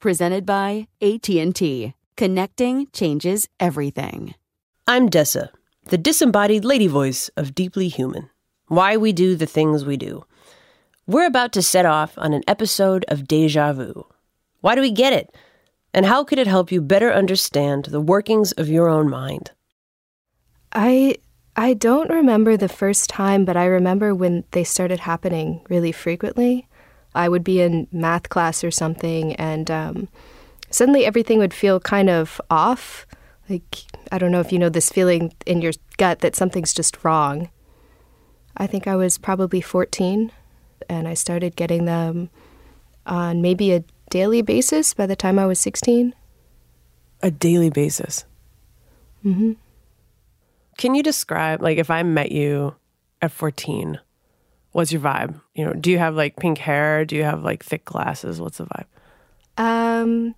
Presented by AT&T. Connecting changes everything. I'm Dessa, the disembodied lady voice of Deeply Human. Why we do the things we do. We're about to set off on an episode of Deja Vu. Why do we get it? And how could it help you better understand the workings of your own mind? I I don't remember the first time, but I remember when they started happening really frequently. I would be in math class or something, and um, suddenly everything would feel kind of off. Like, I don't know if you know this feeling in your gut that something's just wrong. I think I was probably 14, and I started getting them on maybe a daily basis by the time I was 16. A daily basis? hmm Can you describe, like, if I met you at 14, what's your vibe? You know, do you have like pink hair? Do you have like thick glasses? What's the vibe? Um,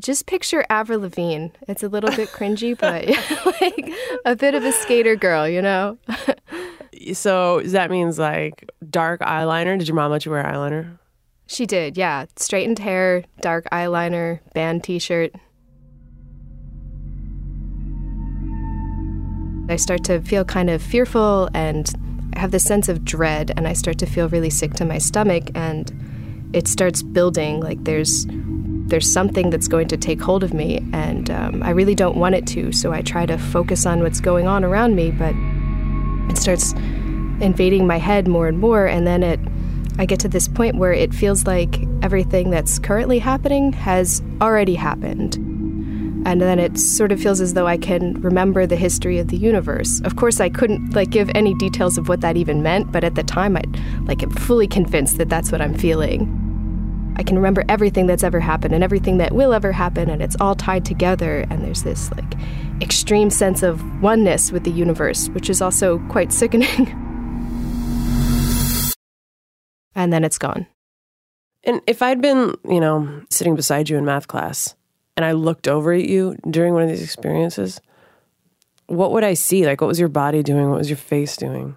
just picture Avril Lavigne. It's a little bit cringy, but like a bit of a skater girl, you know? So that means like dark eyeliner. Did your mom let you wear eyeliner? she did, yeah. Straightened hair, dark eyeliner, band t shirt. I start to feel kind of fearful and have this sense of dread, and I start to feel really sick to my stomach, and it starts building. Like there's there's something that's going to take hold of me, and um, I really don't want it to. So I try to focus on what's going on around me, but it starts invading my head more and more, and then it. I get to this point where it feels like everything that's currently happening has already happened. And then it sort of feels as though I can remember the history of the universe. Of course, I couldn't like give any details of what that even meant, but at the time, I like am fully convinced that that's what I'm feeling. I can remember everything that's ever happened and everything that will ever happen, and it's all tied together. And there's this like extreme sense of oneness with the universe, which is also quite sickening. and then it's gone. And if I'd been, you know, sitting beside you in math class and I looked over at you during one of these experiences, what would I see? Like, what was your body doing? What was your face doing?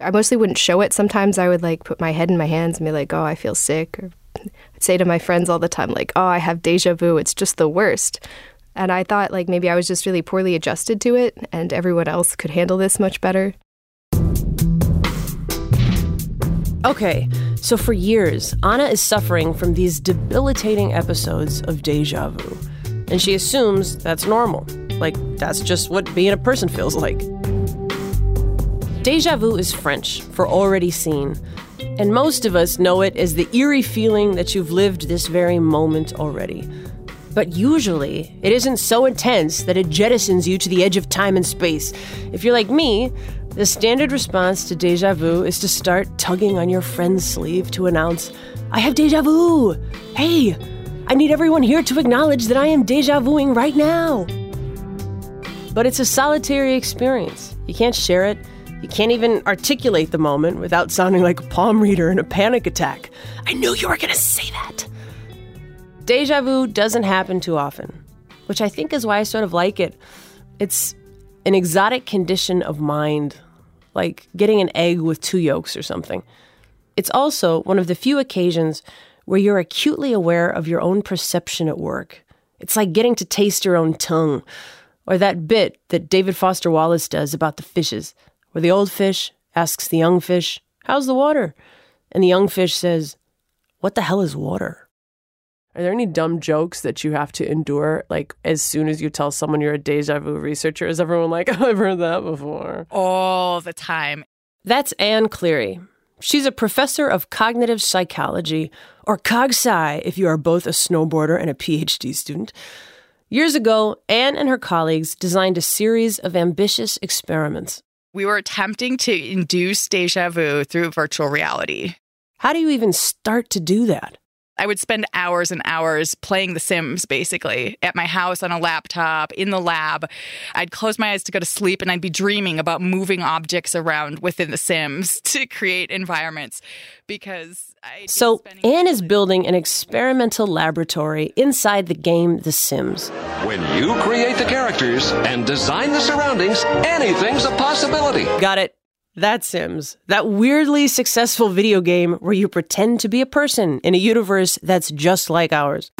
I mostly wouldn't show it. Sometimes I would like put my head in my hands and be like, "Oh, I feel sick," or I'd say to my friends all the time, like, "Oh, I have deja vu. It's just the worst." And I thought like maybe I was just really poorly adjusted to it, and everyone else could handle this much better. Okay, so for years, Anna is suffering from these debilitating episodes of deja vu. And she assumes that's normal. Like, that's just what being a person feels like. Deja vu is French for already seen. And most of us know it as the eerie feeling that you've lived this very moment already. But usually, it isn't so intense that it jettisons you to the edge of time and space. If you're like me, the standard response to deja vu is to start tugging on your friend's sleeve to announce, I have deja vu! Hey, I need everyone here to acknowledge that I am deja vuing right now! But it's a solitary experience. You can't share it. You can't even articulate the moment without sounding like a palm reader in a panic attack. I knew you were going to say that. Deja vu doesn't happen too often, which I think is why I sort of like it. It's an exotic condition of mind, like getting an egg with two yolks or something. It's also one of the few occasions where you're acutely aware of your own perception at work. It's like getting to taste your own tongue, or that bit that David Foster Wallace does about the fishes, where the old fish asks the young fish, How's the water? And the young fish says, What the hell is water? Are there any dumb jokes that you have to endure? Like as soon as you tell someone you're a deja vu researcher, is everyone like, oh, I've heard that before? All the time. That's Anne Cleary. She's a professor of cognitive psychology, or CogSci if you are both a snowboarder and a PhD student. Years ago, Anne and her colleagues designed a series of ambitious experiments. We were attempting to induce deja vu through virtual reality. How do you even start to do that? I would spend hours and hours playing The Sims, basically, at my house on a laptop, in the lab. I'd close my eyes to go to sleep and I'd be dreaming about moving objects around within The Sims to create environments because I. So, Anne is building an experimental laboratory inside the game The Sims. When you create the characters and design the surroundings, anything's a possibility. Got it. That Sims, that weirdly successful video game where you pretend to be a person in a universe that's just like ours.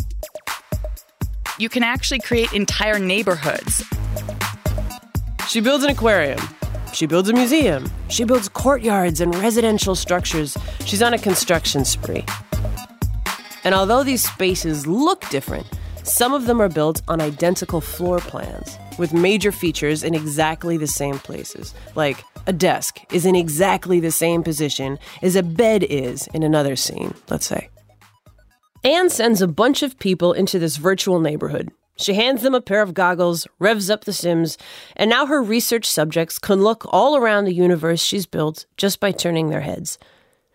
You can actually create entire neighborhoods. She builds an aquarium. She builds a museum. She builds courtyards and residential structures. She's on a construction spree. And although these spaces look different, some of them are built on identical floor plans with major features in exactly the same places, like a desk is in exactly the same position as a bed is in another scene, let's say. Anne sends a bunch of people into this virtual neighborhood. She hands them a pair of goggles, revs up the Sims, and now her research subjects can look all around the universe she's built just by turning their heads.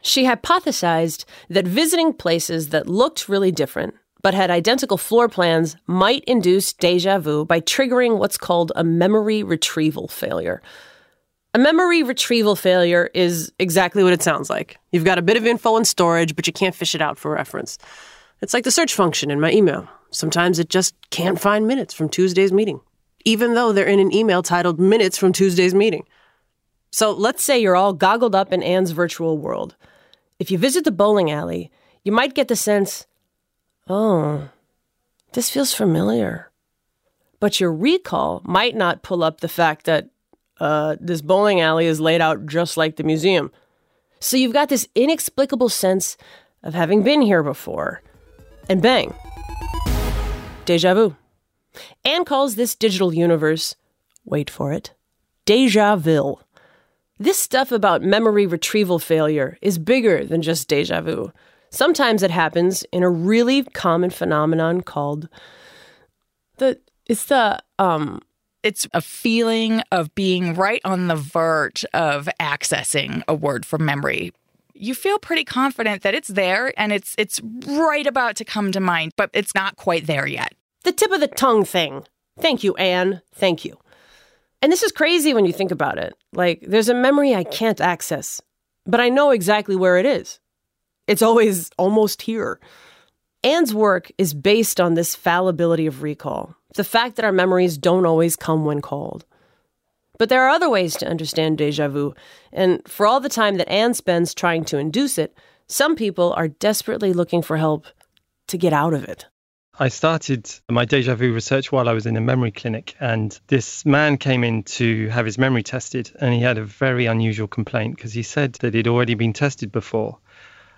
She hypothesized that visiting places that looked really different but had identical floor plans might induce deja vu by triggering what's called a memory retrieval failure. A memory retrieval failure is exactly what it sounds like. You've got a bit of info in storage, but you can't fish it out for reference. It's like the search function in my email. Sometimes it just can't find minutes from Tuesday's meeting, even though they're in an email titled Minutes from Tuesday's Meeting. So let's say you're all goggled up in Anne's virtual world. If you visit the bowling alley, you might get the sense, oh, this feels familiar. But your recall might not pull up the fact that uh, this bowling alley is laid out just like the museum. So you've got this inexplicable sense of having been here before. And bang, deja vu. Anne calls this digital universe, wait for it, Deja Ville. This stuff about memory retrieval failure is bigger than just deja vu. Sometimes it happens in a really common phenomenon called the it's the um it's a feeling of being right on the verge of accessing a word from memory. You feel pretty confident that it's there and it's it's right about to come to mind, but it's not quite there yet. The tip of the tongue thing. Thank you, Anne. Thank you. And this is crazy when you think about it. Like, there's a memory I can't access, but I know exactly where it is. It's always almost here. Anne's work is based on this fallibility of recall the fact that our memories don't always come when called. But there are other ways to understand deja vu, and for all the time that Anne spends trying to induce it, some people are desperately looking for help to get out of it. I started my deja vu research while I was in a memory clinic, and this man came in to have his memory tested, and he had a very unusual complaint because he said that he'd already been tested before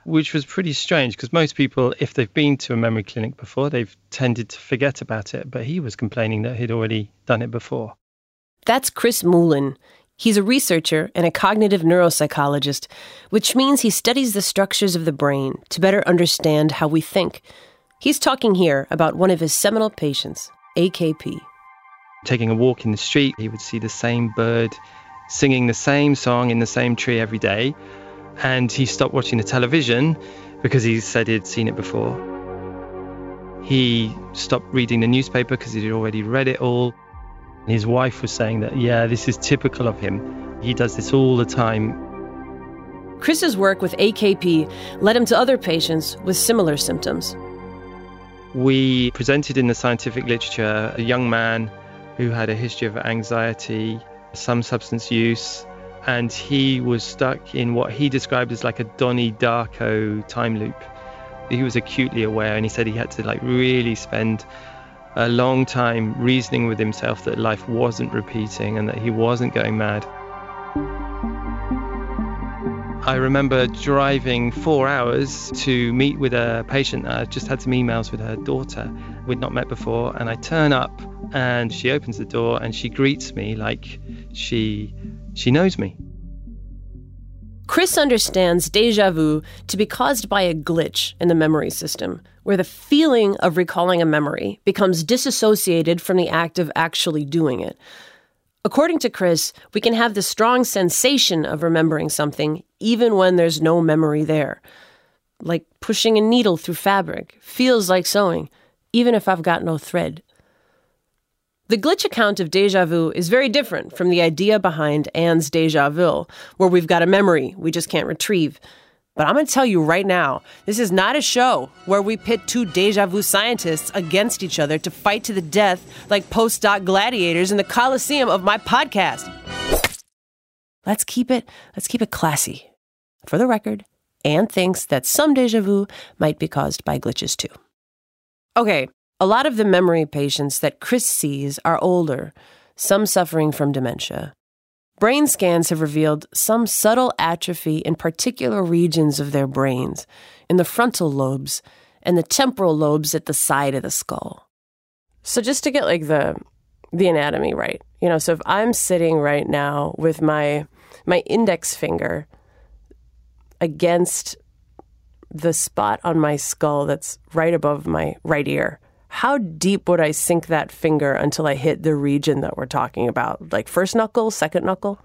which was pretty strange because most people, if they've been to a memory clinic before, they've tended to forget about it. But he was complaining that he'd already done it before. That's Chris Moulin. He's a researcher and a cognitive neuropsychologist, which means he studies the structures of the brain to better understand how we think. He's talking here about one of his seminal patients, AKP. Taking a walk in the street, he would see the same bird singing the same song in the same tree every day and he stopped watching the television because he said he'd seen it before. He stopped reading the newspaper because he'd already read it all. His wife was saying that, yeah, this is typical of him. He does this all the time. Chris's work with AKP led him to other patients with similar symptoms. We presented in the scientific literature a young man who had a history of anxiety, some substance use, and he was stuck in what he described as like a Donnie Darko time loop. He was acutely aware, and he said he had to like really spend a long time reasoning with himself that life wasn't repeating and that he wasn't going mad. I remember driving four hours to meet with a patient. I just had some emails with her daughter we'd not met before. And I turn up and she opens the door and she greets me like she she knows me. Chris understands deja vu to be caused by a glitch in the memory system, where the feeling of recalling a memory becomes disassociated from the act of actually doing it. According to Chris, we can have the strong sensation of remembering something even when there's no memory there. Like pushing a needle through fabric feels like sewing, even if I've got no thread. The glitch account of deja vu is very different from the idea behind Anne's deja vu, where we've got a memory we just can't retrieve. But I'm going to tell you right now, this is not a show where we pit two deja vu scientists against each other to fight to the death like postdoc gladiators in the coliseum of my podcast. Let's keep it let's keep it classy. For the record, Anne thinks that some deja vu might be caused by glitches too. Okay, a lot of the memory patients that Chris sees are older, some suffering from dementia. Brain scans have revealed some subtle atrophy in particular regions of their brains, in the frontal lobes and the temporal lobes at the side of the skull. So just to get like the the anatomy right, you know, so if I'm sitting right now with my my index finger against the spot on my skull that's right above my right ear, how deep would I sink that finger until I hit the region that we're talking about? Like first knuckle, second knuckle?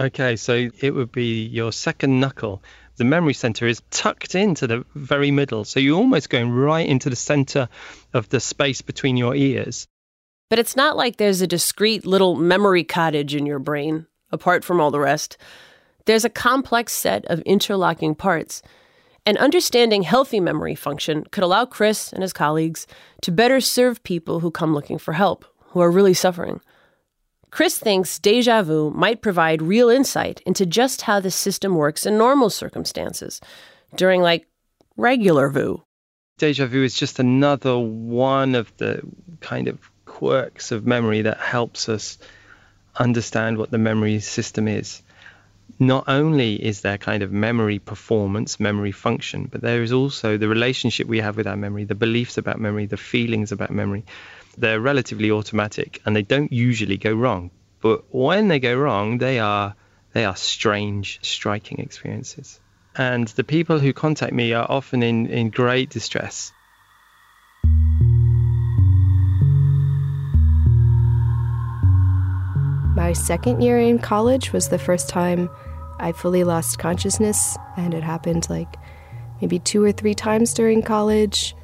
Okay, so it would be your second knuckle. The memory center is tucked into the very middle. So you're almost going right into the center of the space between your ears. But it's not like there's a discrete little memory cottage in your brain, apart from all the rest. There's a complex set of interlocking parts and understanding healthy memory function could allow Chris and his colleagues to better serve people who come looking for help, who are really suffering. Chris thinks deja vu might provide real insight into just how the system works in normal circumstances, during like regular vu. Deja vu is just another one of the kind of quirks of memory that helps us understand what the memory system is not only is there kind of memory performance, memory function, but there is also the relationship we have with our memory, the beliefs about memory, the feelings about memory. They're relatively automatic and they don't usually go wrong. But when they go wrong, they are they are strange, striking experiences. And the people who contact me are often in, in great distress. My second year in college was the first time I fully lost consciousness, and it happened like maybe two or three times during college.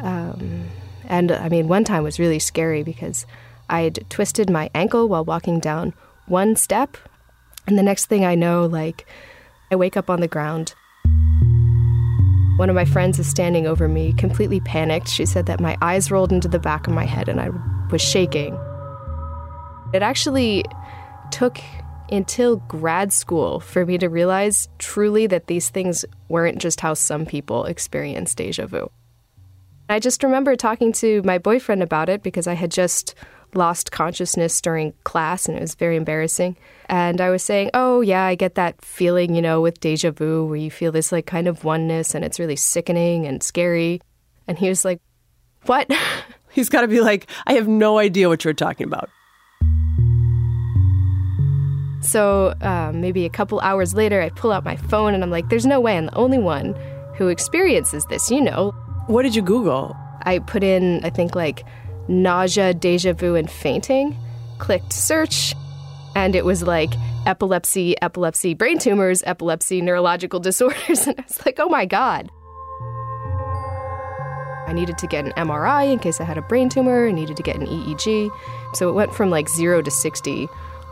Um, and I mean, one time was really scary because I'd twisted my ankle while walking down one step, and the next thing I know, like, I wake up on the ground. One of my friends is standing over me, completely panicked. She said that my eyes rolled into the back of my head and I was shaking. It actually took until grad school for me to realize truly that these things weren't just how some people experience deja vu. I just remember talking to my boyfriend about it because I had just lost consciousness during class and it was very embarrassing. And I was saying, Oh, yeah, I get that feeling, you know, with deja vu where you feel this like kind of oneness and it's really sickening and scary. And he was like, What? He's got to be like, I have no idea what you're talking about. So uh, maybe a couple hours later, I pull out my phone and I'm like, there's no way I'm the only one who experiences this, you know. What did you Google? I put in, I think, like nausea, deja vu, and fainting, clicked search, and it was like epilepsy, epilepsy, brain tumors, epilepsy, neurological disorders. And I was like, oh my God. I needed to get an MRI in case I had a brain tumor. I needed to get an EEG. So it went from like zero to 60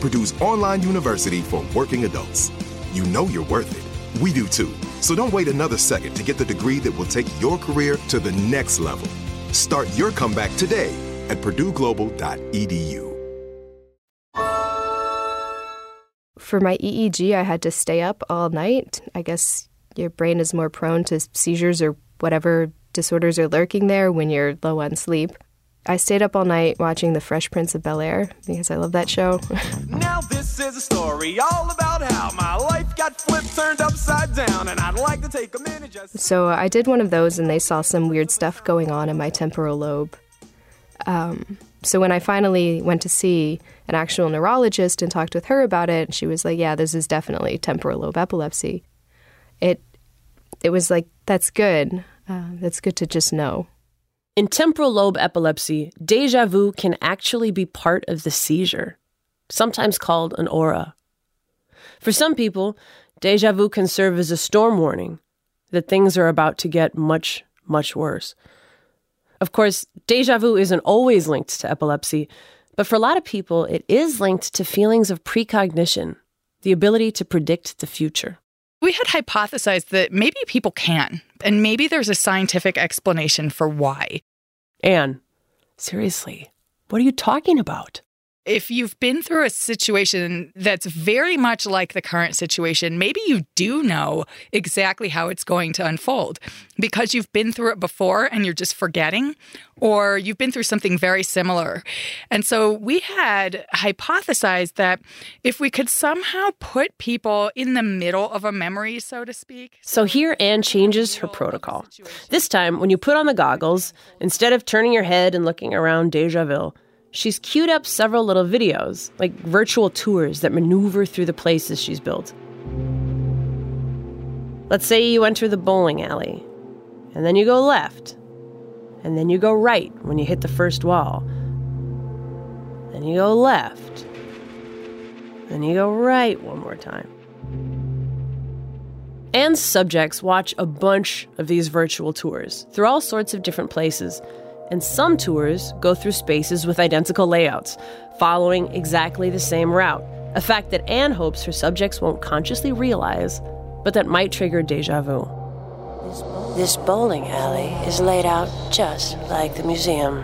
Purdue's online university for working adults. You know you're worth it. We do too. So don't wait another second to get the degree that will take your career to the next level. Start your comeback today at purdueglobal.edu. For my EEG, I had to stay up all night. I guess your brain is more prone to seizures or whatever disorders are lurking there when you're low on sleep. I stayed up all night watching The Fresh Prince of Bel Air because I love that show. Now this is a story all about how my life got flipped, turned upside down, and I'd like to take a minute just. so I did one of those, and they saw some weird stuff going on in my temporal lobe. Um, so when I finally went to see an actual neurologist and talked with her about it, she was like, "Yeah, this is definitely temporal lobe epilepsy." It it was like that's good. Uh, that's good to just know. In temporal lobe epilepsy, deja vu can actually be part of the seizure, sometimes called an aura. For some people, deja vu can serve as a storm warning that things are about to get much, much worse. Of course, deja vu isn't always linked to epilepsy, but for a lot of people, it is linked to feelings of precognition, the ability to predict the future. We had hypothesized that maybe people can, and maybe there's a scientific explanation for why. Anne, seriously, what are you talking about? If you've been through a situation that's very much like the current situation, maybe you do know exactly how it's going to unfold because you've been through it before and you're just forgetting, or you've been through something very similar. And so we had hypothesized that if we could somehow put people in the middle of a memory, so to speak. So here Anne changes her protocol. This time, when you put on the goggles, instead of turning your head and looking around Deja Ville, she's queued up several little videos, like virtual tours that maneuver through the places she's built. Let's say you enter the bowling alley, and then you go left, and then you go right when you hit the first wall. Then you go left, then you go right one more time. Anne's subjects watch a bunch of these virtual tours through all sorts of different places, and some tours go through spaces with identical layouts, following exactly the same route, a fact that Anne hopes her subjects won't consciously realize, but that might trigger deja vu. This bowling alley is laid out just like the museum.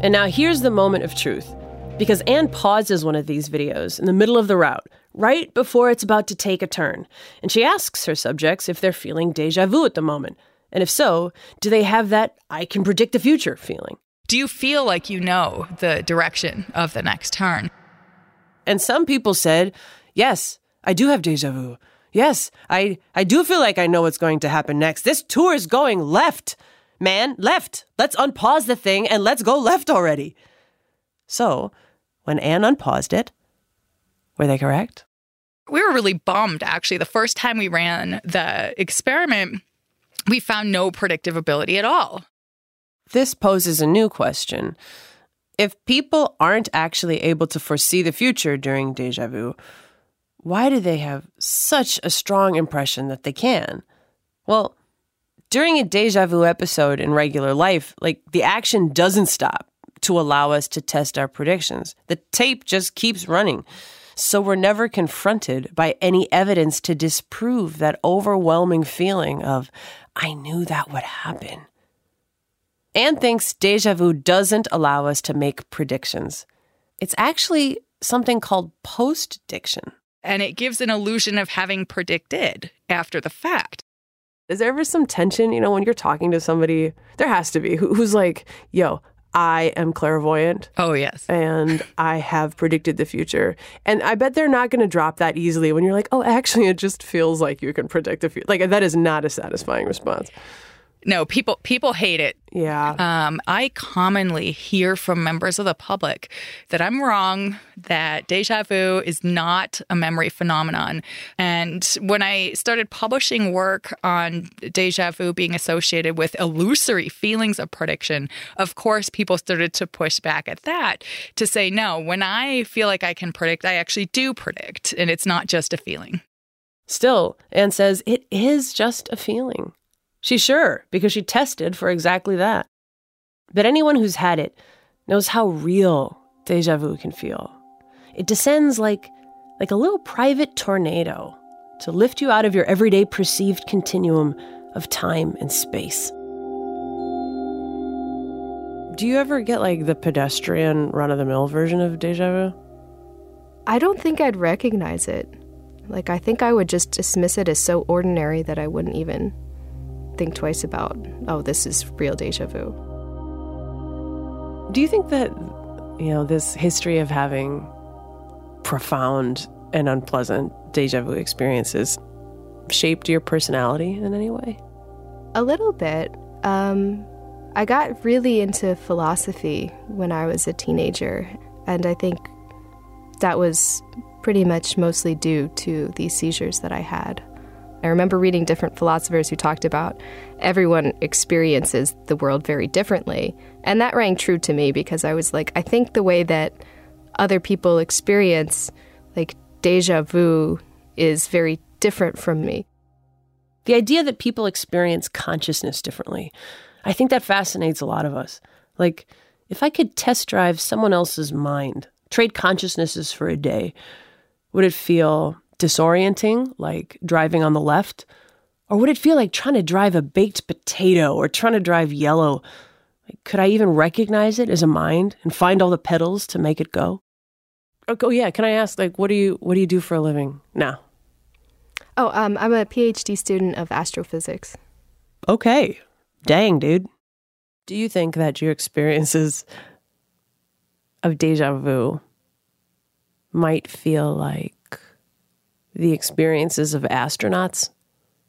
And now here's the moment of truth. Because Anne pauses one of these videos in the middle of the route, right before it's about to take a turn, and she asks her subjects if they're feeling deja vu at the moment. And if so, do they have that I can predict the future feeling? Do you feel like you know the direction of the next turn? And some people said, Yes, I do have deja vu. Yes, I, I do feel like I know what's going to happen next. This tour is going left. Man, left. Let's unpause the thing and let's go left already. So, when Anne unpaused it, were they correct? We were really bummed actually. The first time we ran the experiment, we found no predictive ability at all. This poses a new question. If people aren't actually able to foresee the future during deja vu, why do they have such a strong impression that they can? Well, during a deja vu episode in regular life, like the action doesn't stop to allow us to test our predictions. The tape just keeps running. So we're never confronted by any evidence to disprove that overwhelming feeling of, I knew that would happen. Anne thinks deja vu doesn't allow us to make predictions. It's actually something called post diction. And it gives an illusion of having predicted after the fact. Is there ever some tension, you know, when you're talking to somebody? There has to be, who's like, yo, I am clairvoyant. Oh, yes. And I have predicted the future. And I bet they're not going to drop that easily when you're like, oh, actually, it just feels like you can predict the future. Like, that is not a satisfying response. No, people people hate it. Yeah. Um, I commonly hear from members of the public that I'm wrong, that deja vu is not a memory phenomenon. And when I started publishing work on deja vu being associated with illusory feelings of prediction, of course, people started to push back at that to say, no, when I feel like I can predict, I actually do predict, and it's not just a feeling. Still, Anne says it is just a feeling. She's sure because she tested for exactly that. But anyone who's had it knows how real deja vu can feel. It descends like like a little private tornado to lift you out of your everyday perceived continuum of time and space. Do you ever get like the pedestrian run of the mill version of deja vu? I don't think I'd recognize it. Like, I think I would just dismiss it as so ordinary that I wouldn't even think twice about, oh, this is real deja vu. Do you think that, you know, this history of having profound and unpleasant deja vu experiences shaped your personality in any way? A little bit. Um, I got really into philosophy when I was a teenager, and I think that was pretty much mostly due to these seizures that I had. I remember reading different philosophers who talked about everyone experiences the world very differently. And that rang true to me because I was like, I think the way that other people experience like deja vu is very different from me. The idea that people experience consciousness differently, I think that fascinates a lot of us. Like, if I could test drive someone else's mind, trade consciousnesses for a day, would it feel disorienting, like driving on the left? Or would it feel like trying to drive a baked potato or trying to drive yellow? Like, could I even recognize it as a mind and find all the pedals to make it go? Oh, yeah. Can I ask, like, what do you what do you do for a living now? Oh, um, I'm a PhD student of astrophysics. Okay. Dang, dude. Do you think that your experiences of deja vu might feel like the experiences of astronauts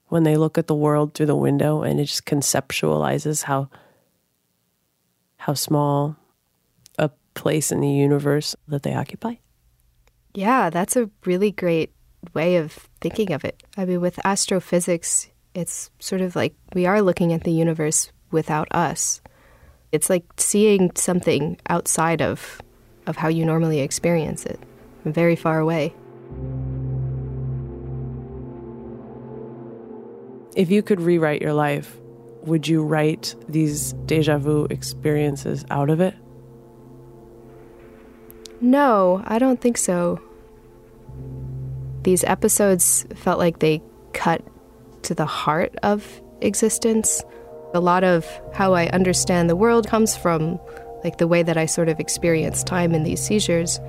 when they look at the world through the window and it just conceptualizes how how small a place in the universe that they occupy? Yeah, that's a really great way of thinking of it. I mean, with astrophysics, it's sort of like we are looking at the universe without us. It's like seeing something outside of of how you normally experience it, very far away. If you could rewrite your life, would you write these deja vu experiences out of it? No, I don't think so. These episodes felt like they cut to the heart of existence. A lot of how I understand the world comes from like the way that I sort of experience time in these seizures.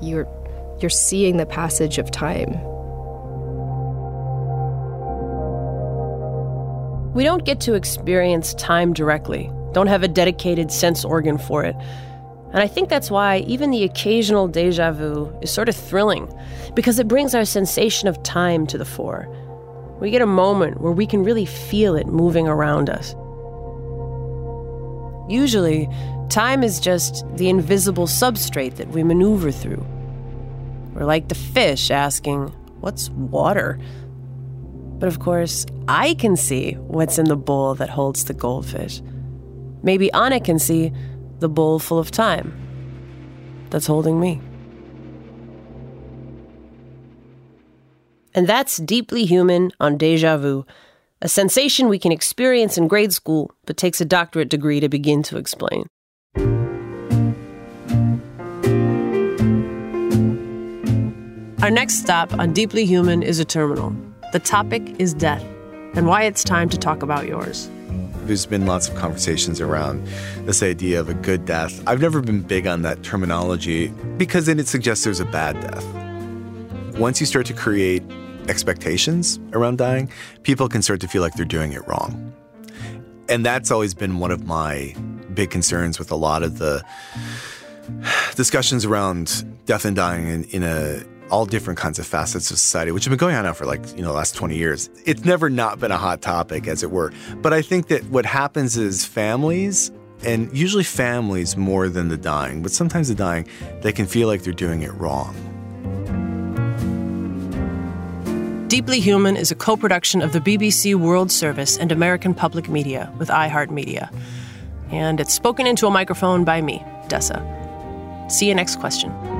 You're you're seeing the passage of time. We don't get to experience time directly, don't have a dedicated sense organ for it. And I think that's why even the occasional deja vu is sort of thrilling, because it brings our sensation of time to the fore. We get a moment where we can really feel it moving around us. Usually, time is just the invisible substrate that we maneuver through. We're like the fish asking, What's water? But of course, I can see what's in the bowl that holds the goldfish. Maybe Anna can see the bowl full of time that's holding me. And that's deeply human on deja vu, a sensation we can experience in grade school, but takes a doctorate degree to begin to explain. Our next stop on Deeply Human is a terminal. The topic is death and why it's time to talk about yours. There's been lots of conversations around this idea of a good death. I've never been big on that terminology because then it suggests there's a bad death. Once you start to create expectations around dying, people can start to feel like they're doing it wrong. And that's always been one of my big concerns with a lot of the discussions around death and dying in, in a all different kinds of facets of society, which have been going on now for like, you know, the last 20 years. It's never not been a hot topic, as it were. But I think that what happens is families, and usually families more than the dying, but sometimes the dying, they can feel like they're doing it wrong. Deeply Human is a co production of the BBC World Service and American Public Media with iHeartMedia. And it's spoken into a microphone by me, Dessa. See you next question.